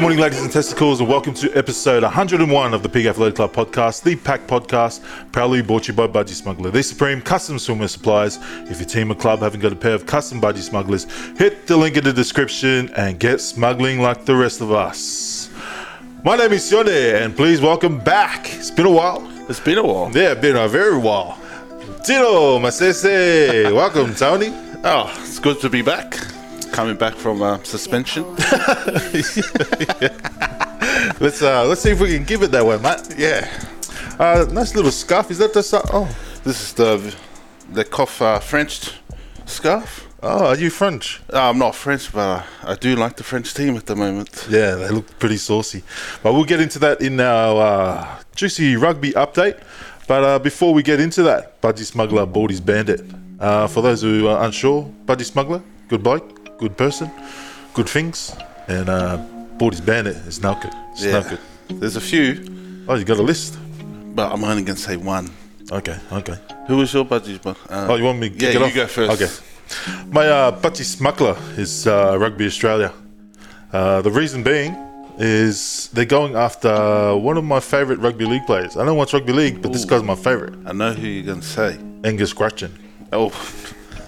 Good morning, ladies and testicles, and welcome to episode 101 of the Pig Athletic Club podcast, the PAC podcast, proudly brought to you by Budgy Smuggler, the supreme custom swimwear suppliers. If your team or club haven't got a pair of custom Budgy Smugglers, hit the link in the description and get smuggling like the rest of us. My name is Yone, and please welcome back. It's been a while. It's been a while. Yeah, been a very while. Tino Masese, welcome, Tony. Oh, it's good to be back. Coming back from uh, suspension. Let's uh, let's see if we can give it that way, Matt. yeah. Uh, nice little scarf. Is that the su- oh This is the the cough uh, French scarf. oh? Are you French? Uh, I'm not French, but uh, I do like the French team at the moment. Yeah, they look pretty saucy. But we'll get into that in our uh, juicy rugby update. But uh, before we get into that, Budgie Smuggler, bought his Bandit. Uh, for those who are unsure, Budgie Smuggler, good bloke, good person, good things. And uh, his Bandit is no good. It's no good. There's a few, Oh, you got a list? but I'm only going to say one. Okay, okay. Who was your budgie? Uh, Oh, you want me to Yeah, you off? go first. Okay. My uh, Budgie Smuggler is uh, Rugby Australia. Uh, the reason being is they're going after one of my favourite rugby league players. I don't watch rugby league, but this guy's my favourite, I know who you're going to say. Angus Crichton. Oh,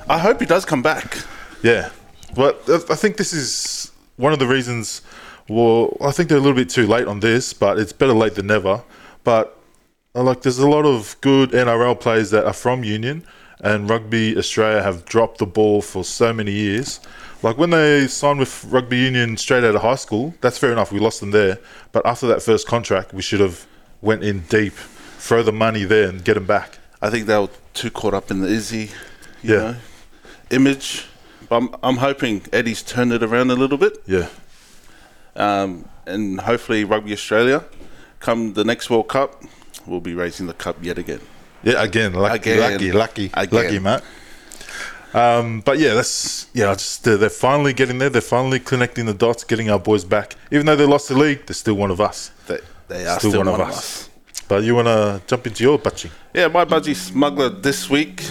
I hope he does come back. Yeah, but I think this is one of the reasons. Well, I think they're a little bit too late on this, but it's better late than never. But uh, like, there's a lot of good NRL players that are from Union, and Rugby Australia have dropped the ball for so many years. Like when they signed with Rugby Union straight out of high school, that's fair enough. We lost them there, but after that first contract, we should have went in deep, throw the money there, and get them back. I think they were too caught up in the Izzy, you Yeah. know, image. I'm, I'm hoping Eddie's turned it around a little bit. Yeah, um, and hopefully Rugby Australia, come the next World Cup, we'll be raising the cup yet again. Yeah, again, lucky, Again. lucky, lucky, Again. lucky, mate. Um, but yeah, that's yeah. Just uh, they're finally getting there. They're finally connecting the dots, getting our boys back. Even though they lost the league, they're still one of us. They, they are still, one, of us. But you want to jump into your budgie? Yeah, my budgie smuggler this week.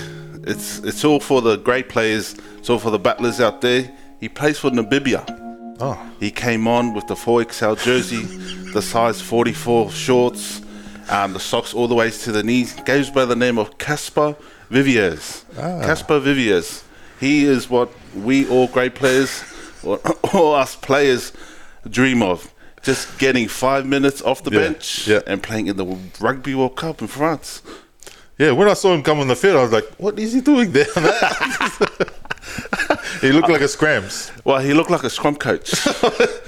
It's it's all for the great players. It's all for the battlers out there. He plays for Namibia. Oh, He came on with the 4XL jersey, the size 44 shorts, um, the socks all the way to the knees. Goes by the name of Caspar Viviers. Caspar Viviers. He is what we all great players, or all us players, dream of. Just getting five minutes off the Yeah, bench yeah. and playing in the Rugby World Cup in France. Yeah. When I saw him come on the field, I was like, "What is he doing there?" he looked like a scrams. Well, he looked like a scrum coach.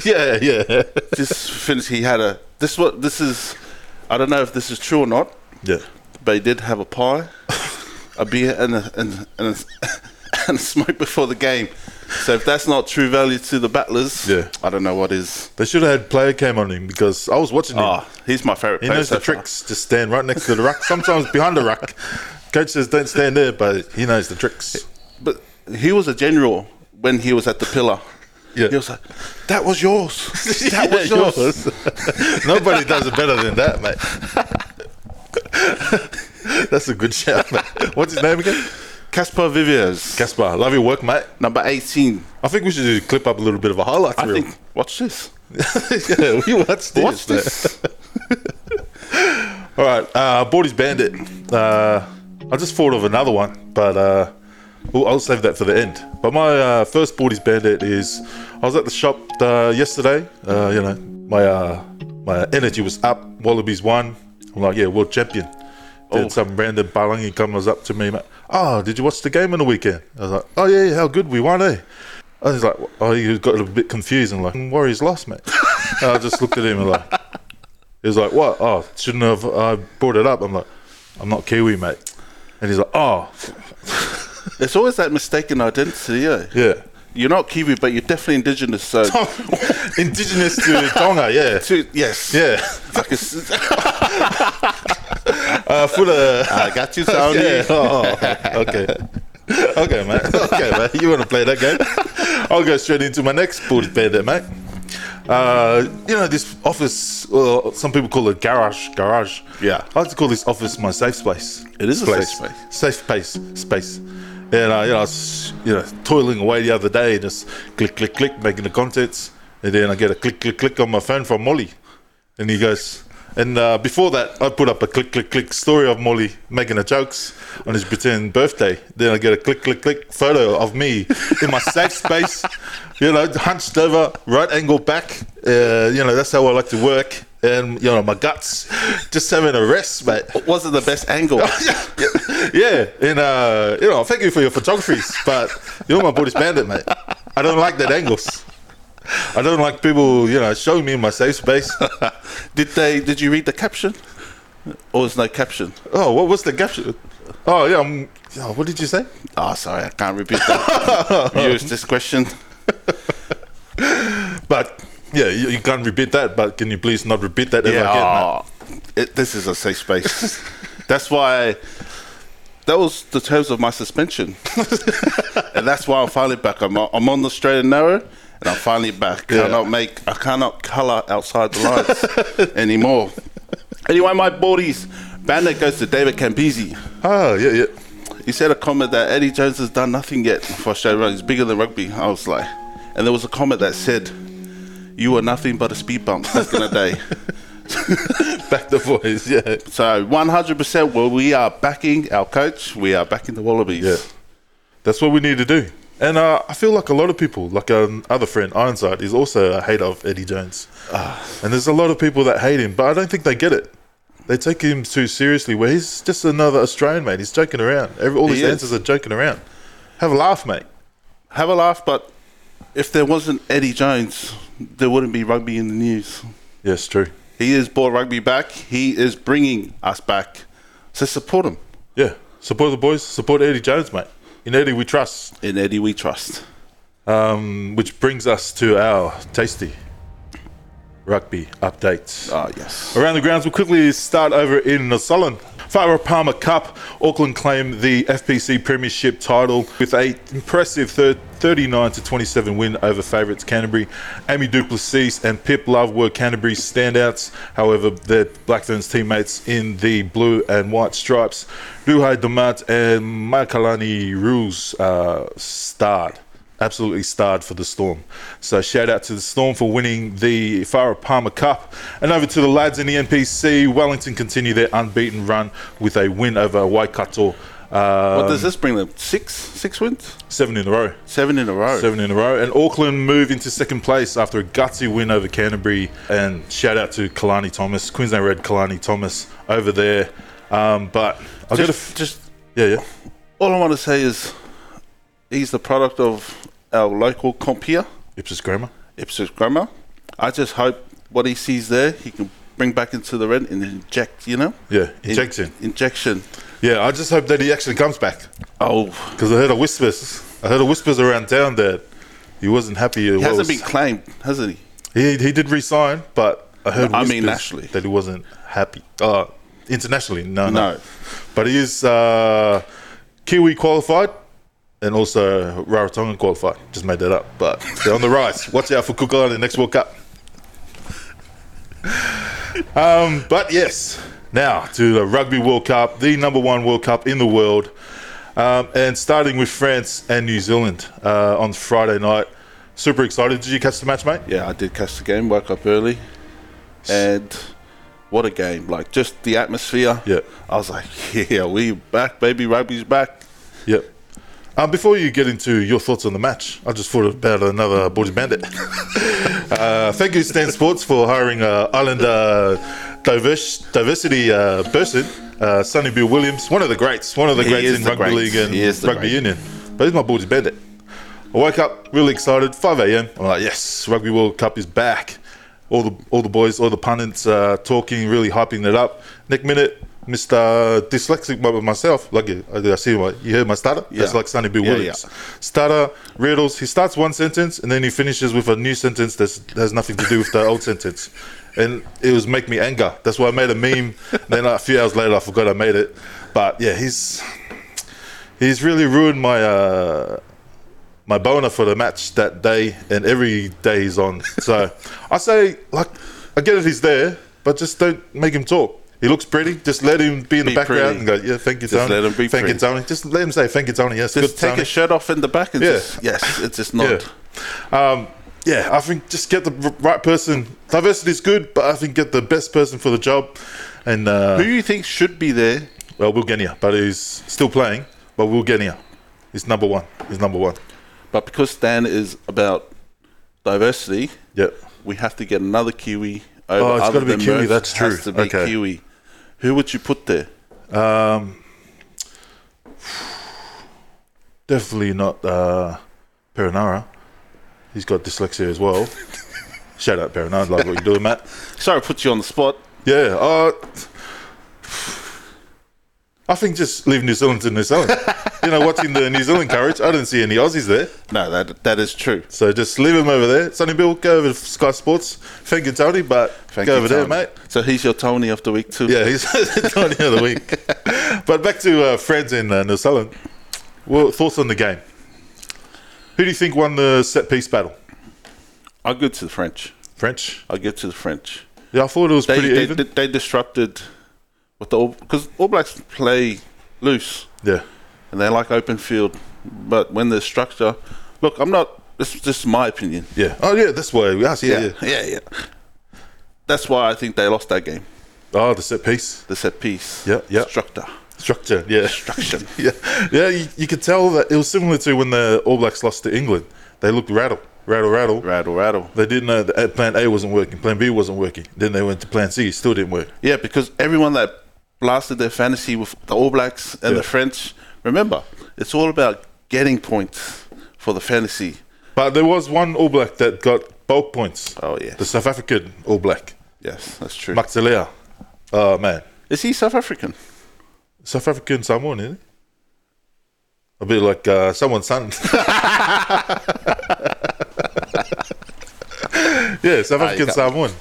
Yeah, yeah, Just finished. He had a. This what this is. I don't know if this is true or not. yeah. but he did have a pie, a beer, and a, and, and, a, and a smoke before the game. So if that's not true value to the battlers, Yeah. I don't know what is. They should have had player cam on him because I was watching him. Ah, he's my favorite. He knows so the far. tricks. Just stand right next to the ruck. Sometimes behind the ruck. Coach says don't stand there, but he knows the tricks. But he was a general when he was at the pillar. Yeah. He was like, "That was yours. That was Yeah, yours." Nobody does it better than that, mate. That's a good shout, mate. What's his name again? Caspar Viviers, Gaspar. Love your work, mate. number eighteen. I think we should do, clip up a little bit of a highlight I reel. think. Watch this. yeah, we watch this. Watch this. All right, uh, Bordy's Bandit. Uh, I just thought of another one, but uh, well, I'll save that for the end. But my uh, first Bordy's Bandit is I was at the shop uh, yesterday. Uh, you know, my uh, my energy was up. Wallabies won. I'm like, yeah, world champion. Then Oh. some random Palangi comes up to me, mate. Oh, did you watch the game on the weekend? I was like, oh yeah, yeah how good we won, eh? I was like, oh, you got a bit confused and like, Warriors lost, mate. and I just looked at him and like, he was like, what? Oh, shouldn't have I brought it up? I'm like, I'm not Kiwi, mate. And he's like, oh, It's always that mistaken identity. Yeah. yeah. You're not Kiwi, but you're definitely indigenous. So, Indigenous to Tonga, yeah. to, yes. Yeah. I can s- Uh, for the. I got you, Tony. Yeah. Oh, okay. Okay, man. Okay, man. You want to play that game? I'll go straight into my next Bulls bandit, mate. Uh, you know this office. Uh, some people call it garage. Garage. Yeah. I like to call this office my safe space. It is a safe space. Safe space. Space. And uh, you know, I was you know toiling away the other day, just click, click, click, making the contents, and then I get a click, click, click on my phone from Molly, and he goes. And uh, before that, I put up a click, click, click story of Molly making the jokes on his pretend birthday. Then I get a click, click, click photo of me in my safe space, you know, hunched over, right angle back. Uh, you know, that's how I like to work. And, you know, my guts just having a rest, mate. Wasn't the best angle. yeah, and uh, you know, thank you for your photographies, but you're my Buddhist bandit, mate. I don't like that angles. I don't like people, you know, showing me in my safe space. did they? Did you read the caption? Or was no caption? Oh, what was the caption? Oh yeah, um, oh, what did you say? Oh, sorry, I can't repeat that. Use this question. But yeah, you, you can't repeat that. But can you please not repeat that ever again, oh, it, this is a safe space. that's why. That was the terms of my suspension, and that's why I'm finally back. I'm, I'm on the straight and narrow, and I'm finally back. Yeah. Cannot make. I cannot color outside the lines anymore. Anyway, my boardies. Bandit goes to David Campese. Oh ah, yeah, yeah. He said a comment that Eddie Jones has done nothing yet for Australia. He's bigger than rugby. I was like, and there was a comment that said, "You were nothing but a speed bump back in the day." Back the voice, yeah. So 100%. Well, we are backing our coach. We are backing the Wallabies. Yeah. That's what we need to do. And uh, I feel like a lot of people, like um, other friend Ironside, is also a hater of Eddie Jones. and there's a lot of people that hate him, but I don't think they get it. They take him too seriously. Where he's just another Australian mate. He's joking around. Every, all He his is. answers are joking around. Have a laugh, mate. Have a laugh, but if there wasn't Eddie Jones, there wouldn't be rugby in the news. Yes, true. He is brought rugby back. He is bringing us back. So support him. Yeah. Support the boys. Support Eddie Jones, mate. In Eddie we trust. In Eddie, we trust. Um, which brings us to our tasty rugby updates. Ah, yes. Around the grounds, we'll quickly start over in New Zealand. Farah Palmer Cup, Auckland claimed the FPC Premiership title with a impressive thir- 39 to 27 win over favourites Canterbury. Amy du Plessis and Pip Love were Canterbury's standouts. However, their Black Ferns teammates in the blue and white stripes, Ruahei Demant and Makalani Rules, uh, starred absolutely starred for the Storm. So shout out to the Storm for winning the Farah Palmer Cup. And over to the lads in the NPC, Wellington continue their unbeaten run with a win over Waikato. Uh, What does this bring them? Six? Six wins? seven in a row. Seven in a row. Seven in a row. And Auckland move into second place after a gutsy win over Canterbury. And shout out to Kalani Thomas, Queensland Red Kalani Thomas over there. Um, but a. Just, F- just yeah, yeah. all I want to say is he's the product of our local comp here, Ipswich Grammar. Ipswich Grammar. I just hope what he sees there, he can bring back into the red and inject, you know? Yeah, In- injection. injection. Yeah, I just hope that he actually comes back. Oh, Because I heard a whispers. I heard a whispers around town that he wasn't happy. he hasn't been claimed, hasn't he? He he did resign, but I heard. I mean whispers nationally. that he wasn't happy. Uh, internationally, no, no. No. But he is uh, Kiwi qualified and also Rarotongan qualify. Just made that up, but they're on the rise. Watch out for Cook Island next World Cup. Um, but yes, now to the Rugby World Cup, the number one World Cup in the world, um, and starting with France and New Zealand uh, on Friday night. Super excited. Did you catch the match, mate? Yeah, I did catch the game, woke up early. And what a game. Like, just the atmosphere. Yeah. I was like, yeah, we back, baby. Rugby's back. Yep. Um, before you get into your thoughts on the match, I just thought about another Body Bandit. uh, thank you, Stan Sports, for hiring uh, Islander diverse, diversity uh, person, uh, Sonny Bill Williams, one of the greats, one of the He greats in the rugby greats. league and He is the rugby great. union. But he's my Body Bandit. I woke up really excited, 5 a.m. I'm like, yes, Rugby World Cup is back. All the all the boys, all the pundits uh, talking, really hyping it up. Next minute, Mr. Dyslexic myself, like I I see my, you heard my starter? That's like Sonny Bill Yeah, Williams. Starter, riddles, he starts one sentence and then he finishes with a new sentence that has nothing to do with the old sentence. And it was make me anger. That's why I made a meme. then a few hours later, I forgot I made it. But yeah, he's he's really ruined my uh, my boner for the match that day and every day he's on. So I say, like, I get it, he's there, but just don't make him talk. He looks pretty. Just let him be in Be the background pretty. and go, yeah, thank you, Tony. Just let him be thank you. Tony. Just let him say, thank you, Tony. Yes, Just good, take Tony. his shirt off in the back and Yeah. just, yes, it's just not. Yeah. Um, yeah, I think just get the right person. Diversity is good, but I think get the best person for the job. And uh, Who do you think should be there? well, Will Genia, but he's still playing. But Will Genia, he's number one. He's number one. But because Stan is about diversity, Yep. we have to get another Kiwi over. Oh, it's other gotta be Kiwi, that's true. Has to be Okay. Kiwi. Who would you put there? Um, definitely not uh, Perenara. He's got dyslexia as well. Shout out Perenara, love what you're doing, Matt. Sorry, I put you on the spot. Yeah, uh, I think just leave New Zealand to New Zealand. you know, watching the New Zealand coverage, I didn't see any Aussies there. No, that that is true. So just leave him over there. Sonny Bill, go over to Sky Sports. Thank you, Tony, but Thank go over there, mate. So he's your Tony of the week too. Yeah, he's Tony of the week. but back to uh, friends in uh, New Zealand. Well, thoughts on the game? Who do you think won the set piece battle? I'll go to the French. French. I'll get to the French. Yeah, I thought it was They pretty they, even. they, they disrupted with the because All Blacks play loose yeah, and they like open field, but when there's structure, look, I'm not. This is just my opinion. yeah. Oh, yeah. this way. we asked. Yeah, yeah. yeah, yeah. That's why I think they lost that game. Oh, the set piece The set piece. Yeah, yeah. Structure. structure. Yeah, Structure. yeah, yeah. You, you could tell that it was similar to when the All Blacks lost to England. They looked rattle, rattle, rattle. rattle, rattle. They didn't know that uh, Plan A wasn't working. Plan B wasn't working. Then they went to Plan C. Still didn't work. Yeah, because everyone that blasted their fantasy with the All Blacks and Yeah. the French, remember, it's all about getting points for the fantasy. But there was one All Black that got bulk points. Oh, yeah. The South African All Black, Yes, that's true. Mark Tele'a. Oh man, Is he South African? South African Samoan, isn't he? A bit like uh, someone's son. yeah, South Ah, African Samoan.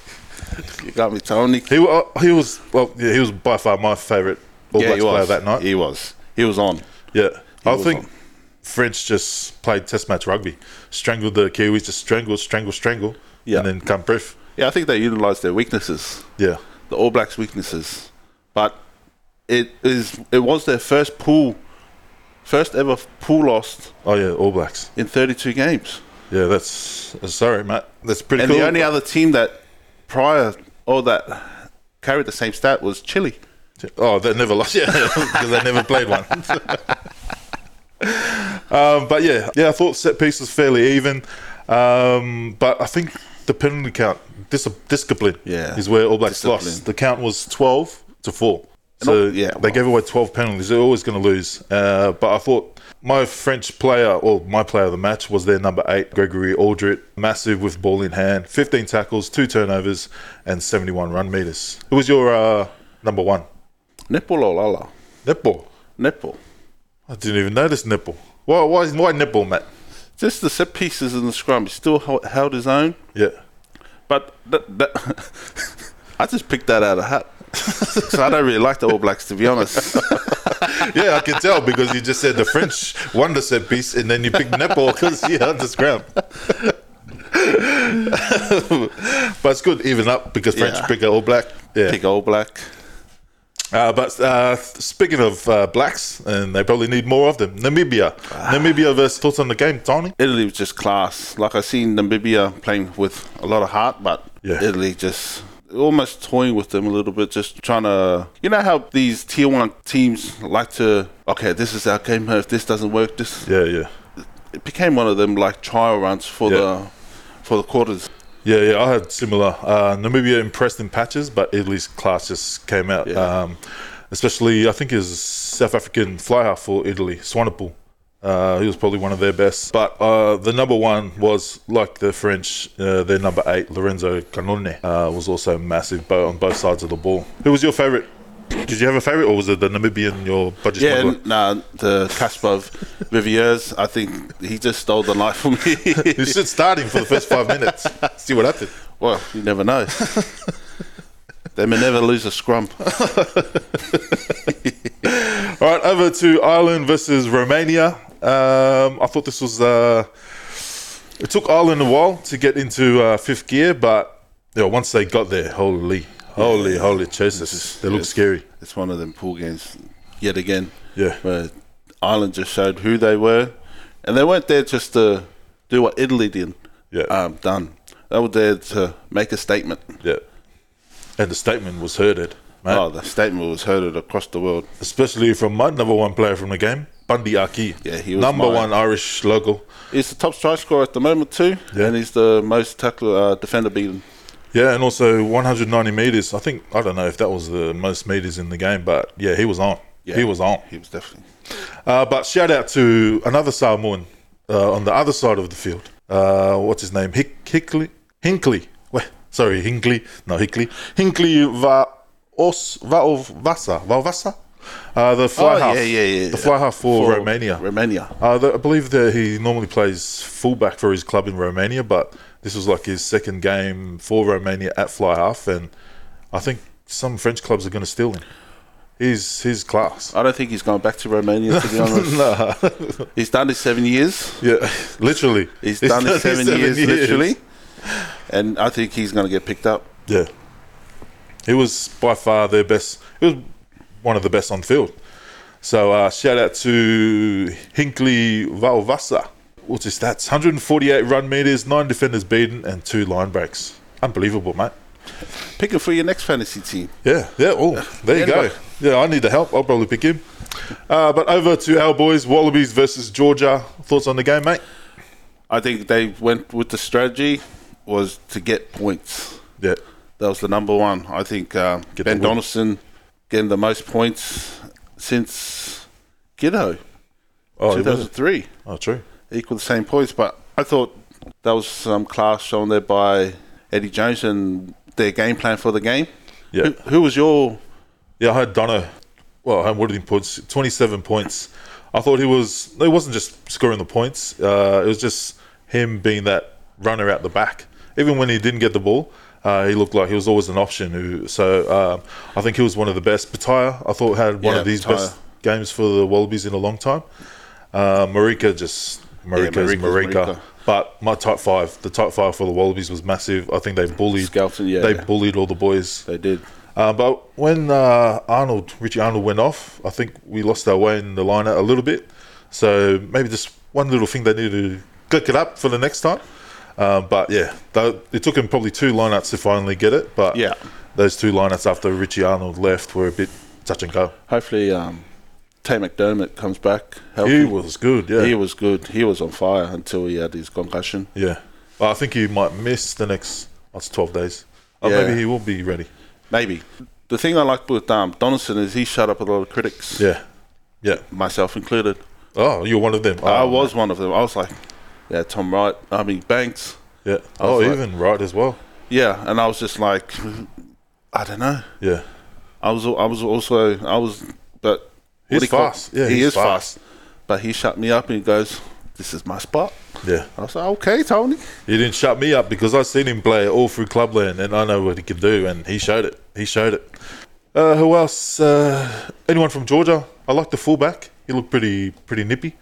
You got me, Tony. He wa- he was well, yeah, he was by far my favourite All yeah, Blacks he player that night. He was. He was on. Yeah, I was think on. French just played Test match rugby, strangled the Kiwis, just strangle, strangle, strangle, Yeah. and then come proof. Yeah, I think they utilised their weaknesses, Yeah, the All Blacks' weaknesses. But it is it was their first pool, first ever pool lost oh yeah, All Blacks. in 32 games. Yeah, that's uh, sorry, Matt. That's pretty And cool. the only other team that prior or that carried the same stat was Chile. Oh, they never lost. Yeah, because they never played one. um, but yeah, yeah, I thought set piece was fairly even. Um, but I think the penalty count, dis- discipline, Yeah. is where All Blacks Discipline. lost. The count was twelve to four. So yeah, they gave away twelve penalties. They're always going to lose. Uh, but I thought my French player, or my player of the match, was their number eight, Gregory Alldritt, massive with ball in hand, fifteen tackles, two turnovers, and seventy-one run meters. Who was your uh, number one? Nipple or Lala? Nipple. Nipple. I didn't even notice nipple. Why? Why? Why nipple, Matt? Just the set pieces in the scrum. He still held, held his own. Yeah. But that, that I just picked that out of hat. So I don't really like the All Blacks, to be honest. Yeah, I can tell because you just said the French won the set piece, and then you picked nipple because you had the scrum. but it's good, even up because French Yeah. pick all black. Yeah. Pick All Black. Uh, but uh, speaking of uh, blacks, and they probably need more of them. Namibia. Namibia versus thoughts on the game, Tony. Italy was just class. Like I seen Namibia playing with a lot of heart, but Yeah. Italy just almost toying with them a little bit, just trying to. You know how these tier one teams like to. Okay, this is our game. If this doesn't work, this Yeah, yeah. it became one of them like trial runs for Yeah. the for the quarters. Yeah, yeah, I had similar. Uh, Namibia impressed in patches, but Italy's class just came out. Yeah. Um, especially, I think it was South African fly half for Italy, Swanepoel. Uh, he was probably one of their best. But uh, the number one was like the French, uh, their number eight, Lorenzo Cannone, uh, was also massive on both sides of the ball. Who was your favourite? Did you have a favourite, or was it the Namibian, your budget Yeah, smuggler? n- nah, the Caspar Viviers, I think he just stole the night from me. You should start him for the first five minutes. See what happens. well, you never know. they may never lose a scrum. All right, over to Ireland versus Romania. Um, I thought this was. Uh, it took Ireland a while to get into uh, fifth gear, but you know, once they got there, holy, holy, holy Jesus, they look scary. It's one of them pool games yet again. Yeah. Where Ireland just showed who they were, and they weren't there just to do what Italy did. Yeah. Um, done. They were there to make a statement. Yeah. And the statement was hearded, mate. Oh, the statement was heard across the world. Especially from my number one player from the game, Bundee Aki. Yeah, he was number one Irish local. He's the top strike scorer at the moment too, Yeah. and he's the most tackle uh, defender beaten. Yeah, and also 190 meters. I think I don't know if that was the most meters in the game, but yeah, he was on. Yeah. He was on. He was definitely. Uh, but shout out to another Samoan uh, on the other side of the field. Uh, what's his name? Hick, Hickley? Hinckley. Wait, sorry, Hinckley. No, Hickley. Hinckley Va Os Vaovasa. Vaovasa? Uh, the fly Oh, half. yeah, yeah, yeah. The fly half for, For Romania. Romania. Uh, the, I believe that he normally plays fullback for his club in Romania, but this was like his second game for Romania at fly half, and I think some French clubs are going to steal him. He's he's class. I don't think he's going back to Romania to be honest. nah. He's done his seven years. Yeah, literally. He's done his seven, years, literally, and I think he's going to get picked up. Yeah. He was by far their best. He was one of the best on field. So uh, shout out to Hinckley Vaovasa. What's his stats? 148 run meters, nine defenders beaten, and two line breaks. Unbelievable, mate. Pick him for your next fantasy team. Yeah, yeah. Oh, there you go. Yeah, I need the help. I'll probably pick him. Uh, but over to our boys, Wallabies versus Georgia. Thoughts on the game, mate? I think they went with the strategy was to get points. Yeah, That was the number one. I think uh, Ben. Donaldson getting the most points since Giddo, oh, 2003. oh, true. Equal the same points, but I thought that was some class shown there by Eddie Jones and their game plan for the game. Yeah. Who, who was your Yeah, I had Dono. Well, I had Wooding points, 27 points. I thought he was. It wasn't just scoring the points. Uh, it was just him being that runner out the back. Even when he didn't get the ball, uh, he looked like he was always an option. Who, so um, I think he was one of the best. Petaia, I thought had one Yeah, of these Petaia. best games for the Wallabies in a long time. Uh, Marika just Marika's Marika's Marika. Marika. But my top five, the top five for the Wallabies was massive. I think they bullied. Skelton, yeah. They bullied all the boys. they did? Uh, but when uh, Arnold, Richie Arnold went off, I think we lost our way in the lineup a little bit. So maybe just one little thing they need to click it up for the next time. Um, but yeah, it took him probably two lineups to finally get it. But Yeah. those two lineups after Richie Arnold left were a bit touch and go. Hopefully, um, Tate McDermott comes back. Healthy. He was good, yeah. He was good. He was on fire until he had his concussion. yeah. Well, I think he might miss the next what's 12 days. Or Yeah. maybe he will be ready. Maybe. The thing I like with um, Donaldson is he shut up a lot of critics, Yeah. Yeah. myself included. Oh, you're one of them. I Oh, was one of them. I was like, yeah, Tom Wright. I mean, Banks. Yeah. Oh, like- even Wright as well. Yeah, and I was just like, I don't know. Yeah. I was, I was also, I was, but He's what do you call- fast. Yeah, he he's is fast. But he shut me up and he goes, "This is my spot." Yeah. I was like, "Okay, Tony." He didn't shut me up because I've seen him play all through Clubland and I know what he can do and he showed it. He showed it. Uh, who else? Uh, anyone from Georgia? I like the fullback. He looked pretty pretty nippy,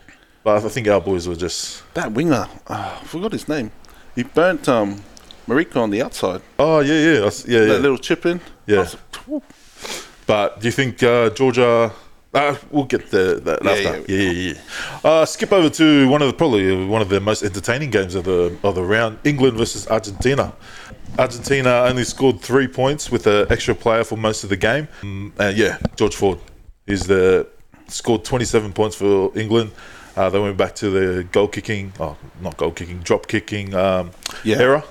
but I think our boys were just. That winger, uh, I forgot his name. He burnt um, Marika on the outside. Oh yeah, yeah, yeah, yeah. That little chip in. Yeah. Like, But do you think uh, Georgia? Uh, we'll get the, that Yeah, after. Yeah, yeah, yeah. Uh, skip over to one of the probably one of the most entertaining games of the of the round: England versus Argentina. Argentina only scored three points with an extra player for most of the game. And yeah, George Ford is the scored 27 points for England. Uh, they went back to the goal kicking, oh, not goal kicking, drop kicking um, Yeah. era.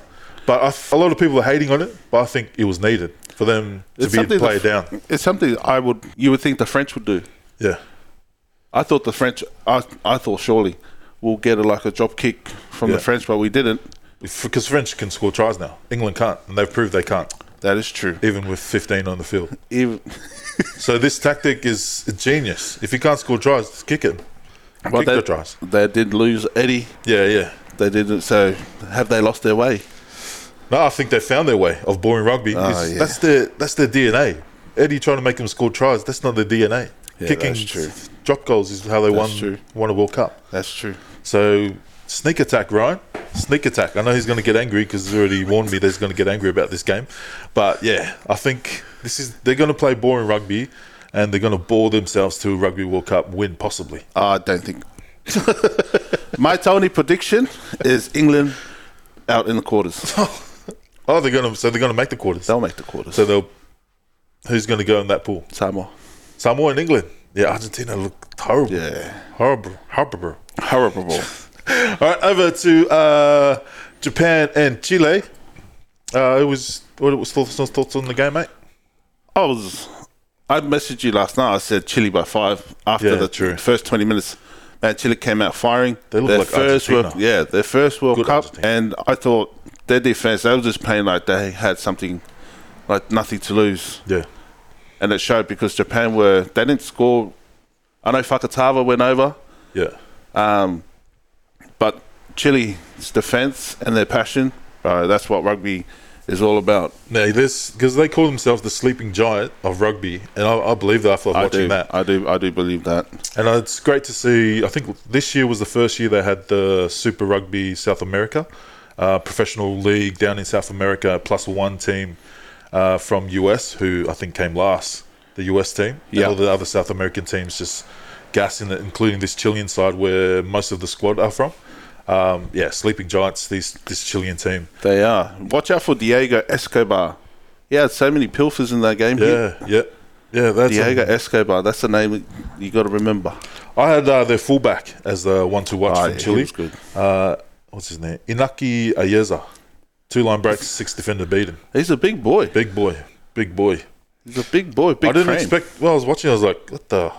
But a lot of people are hating on it, but I think it was needed for them to It's be played down. It's something I would, you would think the French would do. Yeah. I thought the French, I, I thought surely we'll get a, like a drop kick from Yeah. the French, but we didn't. Because French can score tries now. England can't, and they've proved they can't, That is true. even with 15 on the field. Even, so this tactic is genius. If you can't score tries, just kick it. But kick they, they did lose Eddie. Yeah, yeah. They didn't. So have they lost their way? No, I think they found their way of boring rugby. Oh, yeah. That's their that's their DNA. Eddie trying to make them score tries. That's not their DNA. Yeah, kicking that's drop goals is how they won true. won a World Cup. That's true. So sneak attack, Ryan. Sneak attack. I know he's going to get angry because he's already warned me that he's going to get angry about this game. But yeah, I think this is they're going to play boring rugby, and they're going to bore themselves to a Rugby World Cup win, possibly. I don't think. My Tony prediction is England out in the quarters. Oh, they're going to so they're going to make the quarters. They'll make the quarters. So they'll. Who's going to go in that pool? Samoa. Samoa and England. Yeah, Argentina looked horrible. Yeah. Horrible. Horrible. Horrible. All right, over to uh, Japan and Chile. Uh, it was what was thoughts, thoughts on the game, mate? I was. I messaged you last night. I said Chile by five after Yeah, the true. first twenty minutes. Man, Chile came out firing. They look their like first Argentina. World, yeah, their first World Good Cup, Argentina. and I thought their defense. They were just playing like they had something, like nothing to lose, Yeah, and it showed because Japan were they didn't score. I know Fakatava went over, yeah, um, but Chile's defense and their passion. Uh, that's what rugby is all about. no, this because they call themselves the sleeping giant of rugby, and I, I believe that after I watching do, that. I do, I do believe that. And uh, it's great to see. I think this year was the first year they had the Super Rugby South America, uh, professional league down in South America, plus one team uh, from US, who I think came last, the US team. Yeah. all the other South American teams just gassing it, including this Chilean side where most of the squad are from. Um, yeah, sleeping giants. These this Chilean team. They are. Watch out for Diego Escobar. Had so many pilfers in that game. Yeah, yeah, yeah. That's Diego um, Escobar. That's the name you got to remember. I had uh, their fullback as the one to watch Ah, from yeah, Chile. good. Uh, what's his name? Inaki Ayarza. Two line breaks, six defender beaten. He's a big boy. Big boy, big boy. He's a big boy. Big I didn't frame. expect. Well, I was watching. I was like, what the?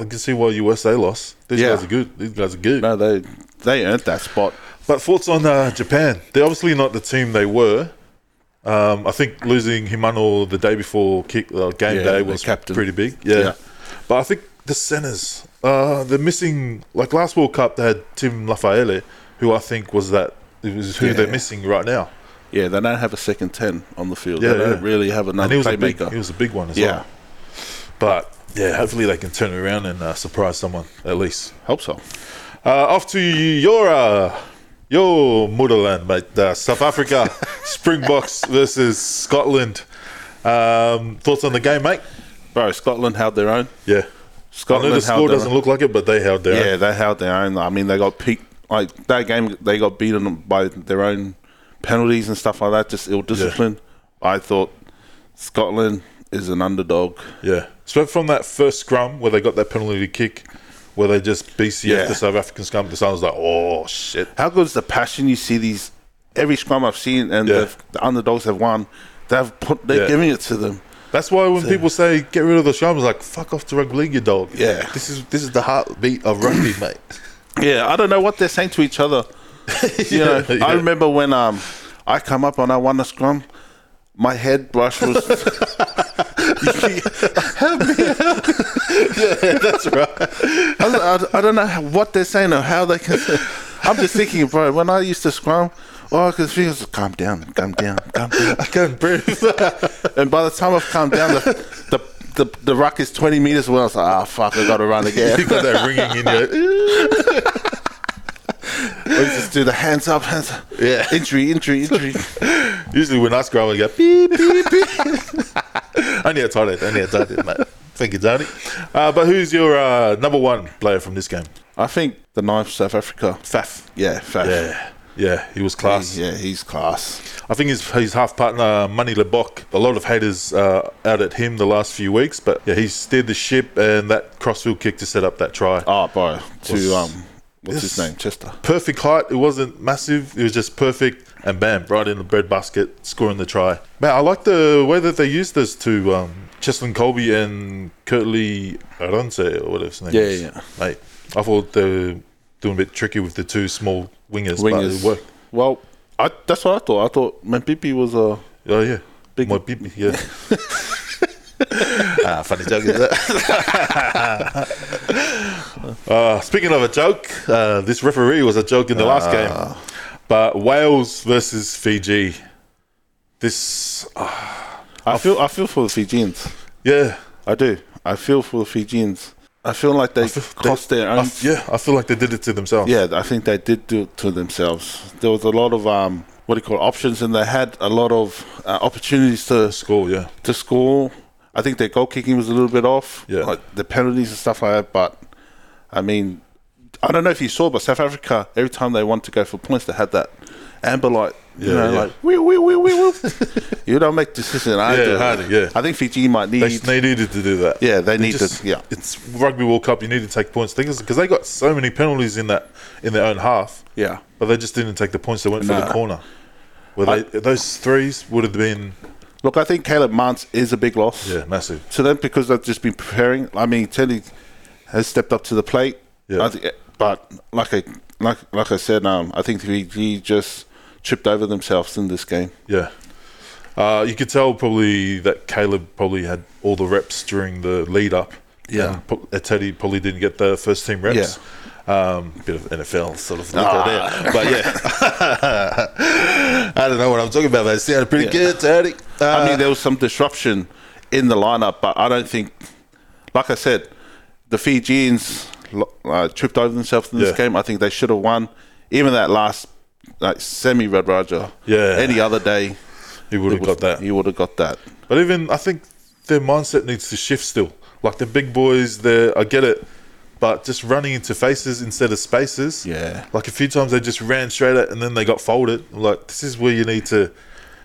I can see why USA lost. These Yeah. guys are good. These guys are good. No, they they earned that spot. But thoughts on uh, Japan? They're obviously not the team they were. Um, I think losing Himeno the day before kick uh, game Yeah, day was captain. pretty big. Yeah. Yeah. but I think the centers uh, they're missing. Like last World Cup, they had Tim Lafaele, who I think was that it was who Yeah. they're missing right now. Yeah, they don't have a second ten on the field. Yeah, they don't yeah. really have And another he was a big, playmaker. he was a big one as yeah, well. But yeah, hopefully they can turn it around and uh, surprise someone at least. hope so. Uh, off to your uh, your motherland, mate. Uh, South Africa, Springboks versus Scotland. Um, thoughts on the game, mate? Bro, Scotland held their own. Yeah, I know Scotland the score doesn't own. look like it, but they held their Yeah, own. they held their own. I mean, they got peaked. Like that game, they got beaten by their own penalties and stuff like that. Just ill discipline. I thought Scotland is an underdog. Yeah, so from that first scrum where they got that penalty kick, where they just BCF Yeah. the South African scrum, the sun was like, oh shit. How good is the passion you see these every scrum I've seen and Yeah. the underdogs have won. They've put they're Yeah. giving it to them. That's why when people say get rid of the scrum, it's like fuck off to rugby league, you dog. Yeah. this is this is the heartbeat of rugby, mate. Yeah, I don't know what they're saying to each other. You know. I remember when um I come up and I won the scrum, my head brush was Yeah, that's right. I, don't- I, I don't know how, what they're saying or how they can. I'm just thinking, bro. When I used to scrum, all I could feel was calm down, calm down, calm down. I can't breathe. And by the time I've calmed down, the the, the, the ruck is 20 meters away. I was like, ah, fuck, I got to run again. you got that ringing in your. we just do the hands up, hands up. Yeah. Injury, injury, injury. Usually when I scrum, I go beep beep beep. I need to try that. I need to try that, mate. Thank you, Tony. Uh, but who's your uh, number one player from this game? I think the ninth South Africa. Faf. Yeah, Faf. Yeah, yeah, he was class. Yeah, he's class. I think his his half partner Manie Libbok. A lot of haters uh, out at him the last few weeks, but yeah, he steered the ship and that crossfield kick to set up that try. Oh, bro. To, Was- um, what's his name? Chester. Perfect height. It wasn't massive. It was just perfect, and bam, right in the bread basket, scoring the try. Man, I like the way that they used this to um, Cheslin Kolbe and Kurt-Lee Arendse or whatever his name Yeah, is. yeah. yeah. Mate, I thought they were doing a bit tricky with the two small wingers, but it worked. Well, I, that's what I thought. I thought Mapimpi was a. Oh yeah, Big- my baby, yeah. ah, funny joke is that? uh, speaking of a joke, uh, this referee was a joke in the last game. But Wales versus Fiji. This, uh, I feel I feel for the Fijians. yeah, I do. I feel for the Fijians. I feel like they cost their I own. f- yeah, I feel like they did it to themselves. Yeah, I think they did do it to themselves. There was a lot of um, what do you call it, options, and they had a lot of uh, opportunities to Score, yeah. to score. I think their goal kicking was a little bit off, Yeah. like the penalties and stuff like that. But I mean, I don't know if you saw, but South Africa every time they wanted to go for points, they had that amber light. You Yeah, know, yeah. like wee wee wee wee wee. you don't make decisions. I Yeah, do. yeah. I think Fiji might need. They, they needed to do that. Yeah, they need to- yeah. It's Rugby World Cup. You need to take points. Because they got so many penalties in that in their own half, yeah, but they just didn't take the points. They went for the corner. Where they those threes would have been look, I think Caleb Muntz is a big loss. yeah massive. to them because they've just been preparing. I mean, Teddy has stepped up to the plate. Yeah. But like I like like I said, um, I think Fiji just tripped over themselves in this game. Yeah. Uh, you could tell probably that Caleb probably had all the reps during the lead up. Yeah. And po- Teddy probably didn't get the first team reps. Um, bit of NFL sort of look Ah. there. But yeah. I don't know what I'm talking about, but it sounded pretty good, Teddy. Uh, I mean, there was some disruption in the lineup, but I don't think, like I said, the Fijians uh, tripped over themselves in this Yeah. game. I think they should have won. Even that last like Semi Radradra. Yeah. Any other day, he would have got that. You would have got that. But even I think their mindset needs to shift still. Like the big boys, they I get it, but just running into faces instead of spaces. Yeah. Like a few times they just ran straight at and then they got folded. I'm like this is where you need to,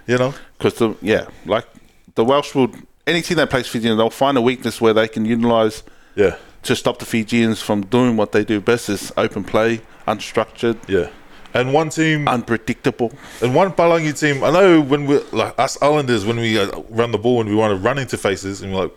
you know. Because the yeah, like the Welsh would any team that plays Fijian, they'll find a weakness where they can utilise Yeah. to stop the Fijians from doing what they do best is open play, unstructured, Yeah. And one team unpredictable. and one Palangi team. I know when we like us Islanders when we uh, run the ball and we want to run into faces and we're like,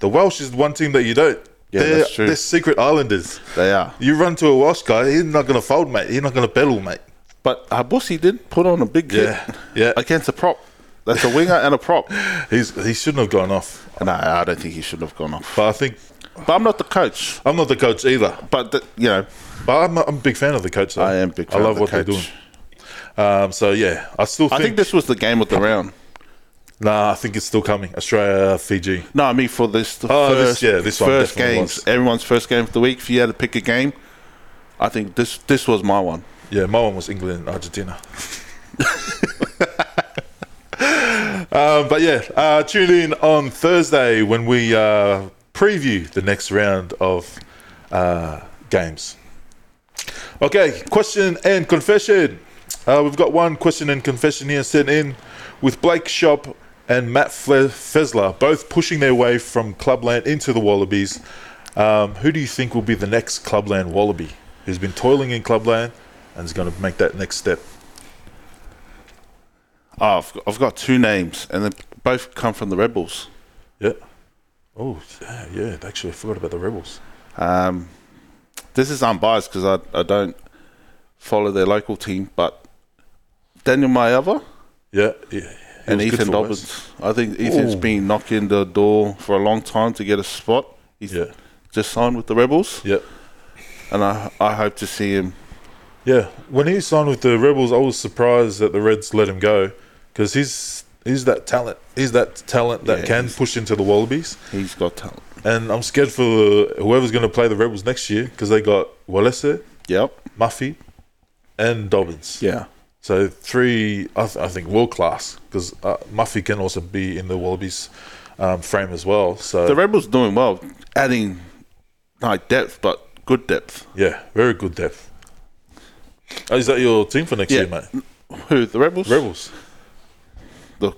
the Welsh is one team that you don't. Yeah, they're, that's true. They're secret Islanders. They are. You run to a Welsh guy, he's not going to fold, mate. He's not going to pedal, mate. But Habosi did put on a big hit Yeah, yeah. against a prop. That's a winger and a prop. He's he shouldn't have gone off. No, I don't think he should have gone off. But I think But I'm not the coach. I'm not the coach either. But the, you know, But I'm a, I'm a big fan of the coach. Though. I am big fan I love what they're doing. Um, so yeah, I still think. I think this was the game of the round. Nah, I think it's still coming. Australia, Fiji. No, I mean for this the Oh, this- first, yeah, this one first games, was. everyone's first game of the week. If you had to pick a game, I think this this was my one. Yeah, my one was England and Argentina. um, but yeah, uh, tune in on Thursday when we uh, preview the next round of uh, games. Okay, question and confession. Uh, we've got one question and confession here sent in with Blake Schoupp and Matt Fle- Faessler both pushing their way from Clubland into the Wallabies. Um, who do you think will be the next Clubland Wallaby who's been toiling in Clubland and is going to make that next step? Oh, I've, got, I've got two names, and they both come from the Rebels. Yeah. Oh, yeah, yeah. Actually, I forgot about the Rebels. Um, this is unbiased because I, I don't follow their local team, but Daniel Mayava Yeah, yeah. And Ethan Dobbins. I think Ethan's Ooh. been knocking the door for a long time to get a spot. He's Yeah, just signed with the Rebels, yeah. and I I hope to see him. Yeah, when he signed with the Rebels, I was surprised that the Reds let him go because he's he's that talent. He's that talent that Yeah, can push into the Wallabies. He's got talent. And I'm scared for whoever's going to play the Rebels next year because they got Wallace, Yep. Muffy, and Dobbins. Yeah. So three, I, th- I think, world class because uh, Muffy can also be in the Wallabies um, frame as well. So The Rebels doing well, adding like depth, but good depth. yeah, very good depth. Oh, is that your team for next Yeah. year, mate? Who the Rebels? Rebels. Look,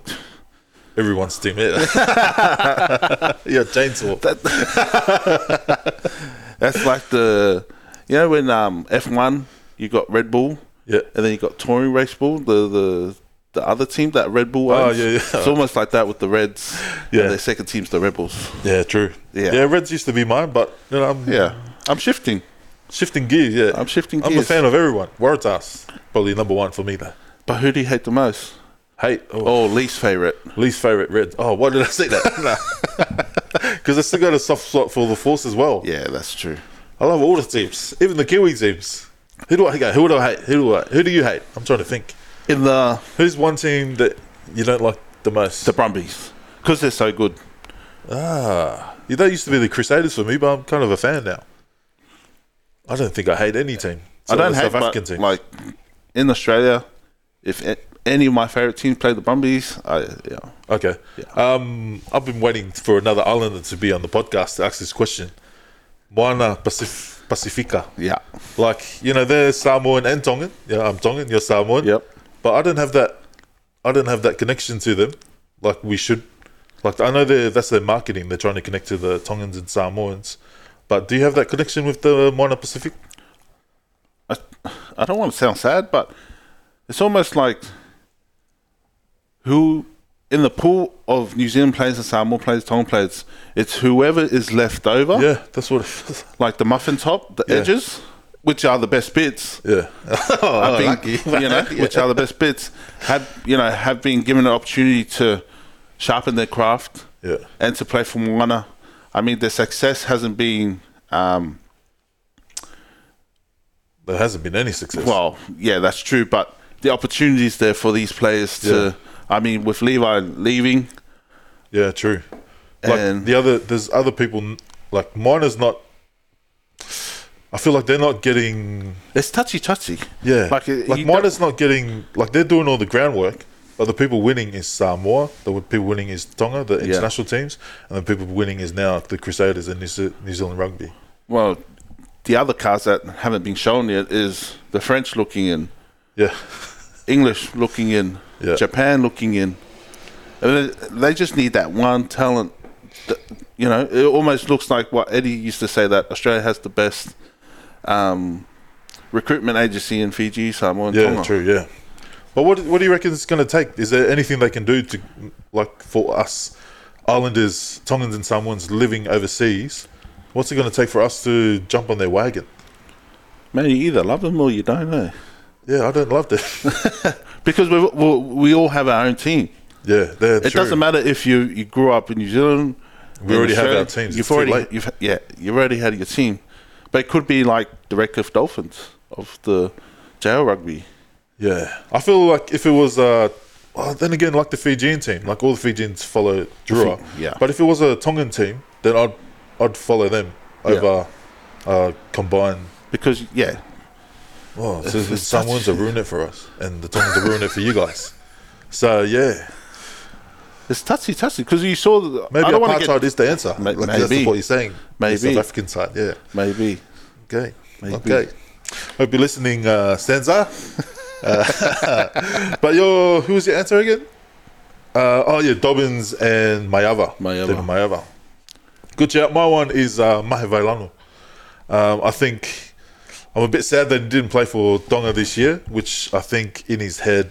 Everyone's team, yeah. yeah, chainsaw. that's like the you know when um F one you got Red Bull Yeah, and then you got Touring Race Bull, the the the other team that Red Bull Oh, yeah, yeah. It's almost like that with the Reds. Yeah. And their second team's the Rebels. yeah, true. Yeah. yeah. Reds used to be mine, but you know, I'm Yeah. I'm shifting. shifting gears. Yeah, I'm shifting I'm a fan of everyone. Waratahs probably number one for me though. But who do you hate the most? Hate oh, Oh, least favorite. least favorite Reds. Oh, why did I say that? Because I still got a soft spot for the Force as well. Yeah, that's true. I love all the teams, even the Kiwi teams. Who do I hate? Who do I hate? Who do I? Who do you hate? I'm trying to think. In the Who's one team that you don't like the most? the Brumbies because they're so good. ah, Yeah, They used to be the Crusaders for me, but I'm kind of a fan now. I don't think I hate any team. I don't hate, South African team. like in Australia, if any of my favorite teams play the Brumbies, I yeah. Okay. Um, I've been waiting for another islander to be on the podcast to ask this question. Moana Pacif- Pacifica. Yeah. Like, you know, they're Samoan and Tongan. Yeah, I'm Tongan, you're Samoan. Yep. But I don't have that I don't have that connection to them like we should. Like I know they that's their marketing, they're trying to connect to the Tongans and Samoans. But do you have that connection with the Moana Pacific? I, I don't want to sound sad, but it's almost like who in the pool of New Zealand players and Samoa players, Tongan players, it's whoever is left over, Yeah, that's what it like the muffin top, the Yeah. edges, which are the best bits. Yeah. oh, lucky. you know, which are the best bits, have you know have been given an opportunity to sharpen their craft Yeah. and to play for Moana. I mean, their success hasn't been um, There hasn't been any success. well, yeah, that's true, but the opportunities there for these players to. Yeah. I mean, with Levi leaving, Yeah, true. Like And- the other, there's other people. Like mine is not. I feel like they're not getting. it's touchy touchy. Yeah, like, like, mine is not getting. Like they're doing all the groundwork, but the people winning is Samoa. The people winning is Tonga, the international teams, and the people winning is now the Crusaders and New, Ze- New Zealand Rugby. Well, the other cards that haven't been shown yet is the French looking in, Yeah, English looking in, Yeah. Japan looking in. And they- they just need that one talent. that- You know, it almost looks like what Eddie used to say that Australia has the best um, recruitment agency in Fiji, Samoa, and yeah, Tonga. true. Yeah, but what what do you reckon it's going to take? Is there anything they can do to, like, for us Islanders, Tongans, and Samoans living overseas? What's it going to take for us to jump on their wagon? Man, you either love them or you don't know. Yeah, I don't love that. Because we we we all have our own team. yeah, they're It true. doesn't matter if you, you grew up in New Zealand. We already have our teams. You've It's too already, late. you've yeah, you've already had your team, but it could be like the Redcliffe Dolphins of the jail rugby. Yeah, I feel like if it was, uh, well, then again, like the Fijian team, like all the Fijians follow Drua. yeah. But if it was a Tongan team, then I'd I'd follow them over uh, combined. Because yeah, Oh, so It's- the it's Samoans such- are it for us, and the Tongans are ruining it for you guys. So yeah, it's touchy touchy. Because you saw the, maybe I don't want apartheid to get is the answer. Ma- like, That's maybe. what you're saying. The Maybe. South African side. Yeah. maybe Okay. Maybe. Okay. Hope you're listening, uh, Stanza. Uh, but your who was your answer again? Uh, oh yeah, Dobbins and Mayava. Mayava. Mayava. Good shout. My one is uh, Mahe Vailanu. Um, I think I'm a bit sad that he didn't play for Tonga this year, which I think in his head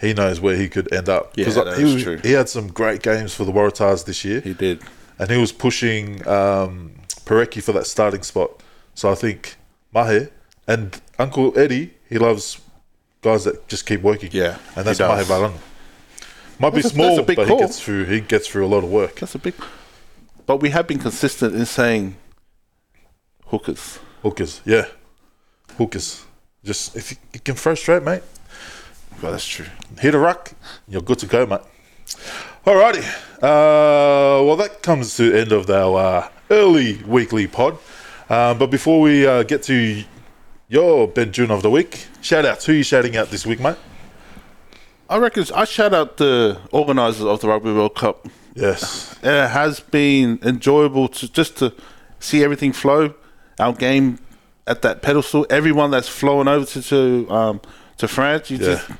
he knows where he could end up. Yeah, 'Cause, that he, was- true. he had some great games for the Waratahs this year he did. and he was pushing um, Porecki for that starting spot. So I think Mahe and Uncle Eddie, he loves guys that just keep working. Yeah, and that's he Mahe does. Might be That's a- small, that's a big but call. he gets through. He gets through a lot of work. That's a big. But we have been consistent in saying hookers. Hookers, yeah, hookers. Just if you, can throw straight, mate, Well, that's true. hit a ruck, you're good to go, mate. Alrighty. Uh, well, that comes to the end of our uh, early weekly pod. Um, but before we uh, get to your Ben June of the week, shout out. Who you shouting out this week, mate? I reckon I shout out the organisers of the Rugby World Cup. Yes. It has been enjoyable to just to see everything flow. Our game at that pedestal. Everyone that's flowing over to to, um, to France. You Yeah. just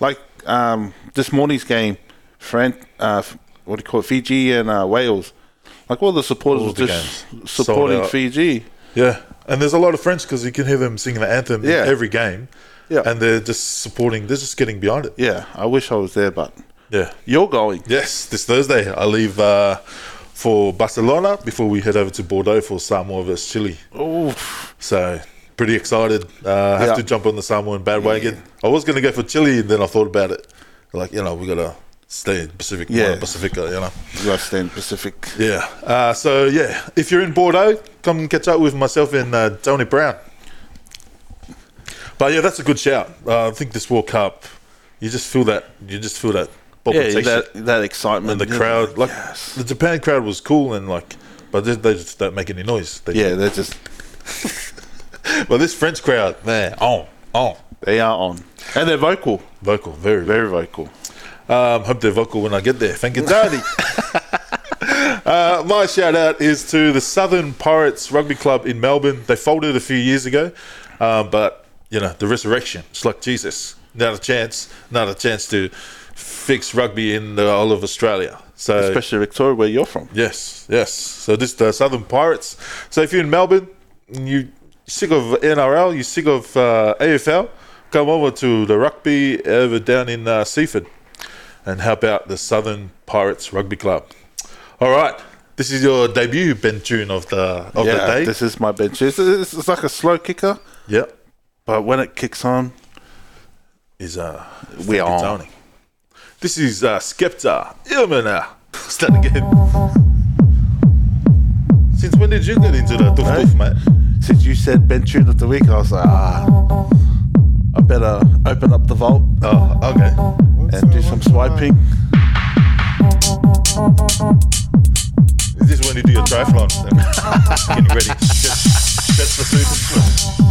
like um, this morning's game, France. Uh, what do you call it? Fiji and uh, Wales. Like all the supporters All were just games. supporting Fiji. Yeah. And there's a lot of French because you can hear them singing the anthem Yeah. every game. Yeah. And they're just supporting, they're just getting behind it. Yeah, I wish I was there, but Yeah. you're going. Yes, this Thursday I leave uh, for Barcelona before we head over to Bordeaux for Samoa versus Chile. Oh, So pretty excited. Uh, have Yeah. to jump on the Samoan bandwagon. I was going to go for Chile, and then I thought about it. Like you know, we got to stay in Pacific, Yeah. yeah, Pacifica. You know, you got to stay in Pacific. yeah. Uh, so yeah, if you're in Bordeaux, come and catch up with myself and uh, Tony Brown. But yeah, that's a good shout. Uh, I think this World Cup, you just feel that. You just feel that. Yeah, that that excitement and the yeah. crowd. Like Yes. the Japan crowd was cool, and like but they, they just don't make any noise. They, Yeah, they're just But this French crowd, man, on, on, they are on, and they're vocal, vocal, very, very. vocal. Um, hope they're vocal when I get there. Thank you, Daddy. uh, my shout out is to the Southern Pirates Rugby Club in Melbourne. They folded a few years ago, um, but you know the resurrection. It's like Jesus. Not a chance. Not a chance to fix rugby in the whole of Australia. So Especially Victoria, where you're from. Yes, yes. So this the Southern Pirates. So if you're in Melbourne, and you sick of NRL, you sick of uh, AFL, come over to the rugby over down in uh, Seaford and help out the Southern Pirates Rugby Club. All right, this is your debut Ben tune of the of the day. this is my bench. It's, it's, it's like a slow kicker, yep, but when it kicks on, is uh We are. Tony. This is uh, Skepta Ilmana. Start again. Since when did you get into the doof, mate? since you said bench tune of the week, I was like, ah, I better open up the vault Oh, okay. and do some swiping. Is this when you do your triathlon? Getting ready. Just, just the food.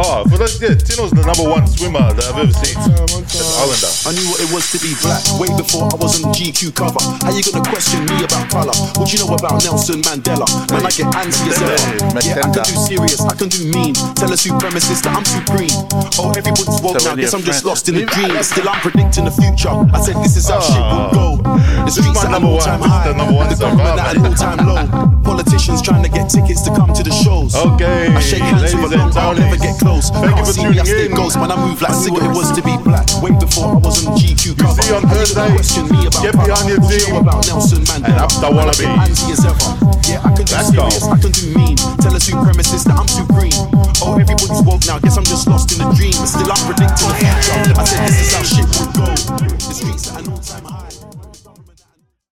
Oh, for those, yeah, Tino's the number one swimmer that I've ever seen. That's Islander. I knew what it was to be black way before I was on the GQ cover. How you gonna question me about colour? What you know about Nelson Mandela? Man, I get antsy as ever. Yeah, I can do serious, I can do mean. Tell a supremacist that I'm supreme. Oh, everybody's woke So now. Guess I'm just lost in a dream. Still, I'm predicting the future. I said this is how ah. shit will go. The This is streets my at an number one. all-time This is high. the number one the government at an all-time low. Politicians trying to get tickets to come to the shows. Okay, I shake hands with and long arm, never get close. Thank you for see me, I tuning stay in. ghost. Man, I move like cigarettes. It was to be black way before I was on the GQ cover. see on you Thursday, question me about get behind your team about Nelson Mandela? and up the Man, I wallaby. get antsy as ever. Yeah, I can do Let's go. I can do mean. Tell a supremacist that I'm supreme. Oh, everybody's woke now. Guess I'm just lost in a dream. Still, I'm predicting the future. I said this is how shit would go. The streets at an all-time high.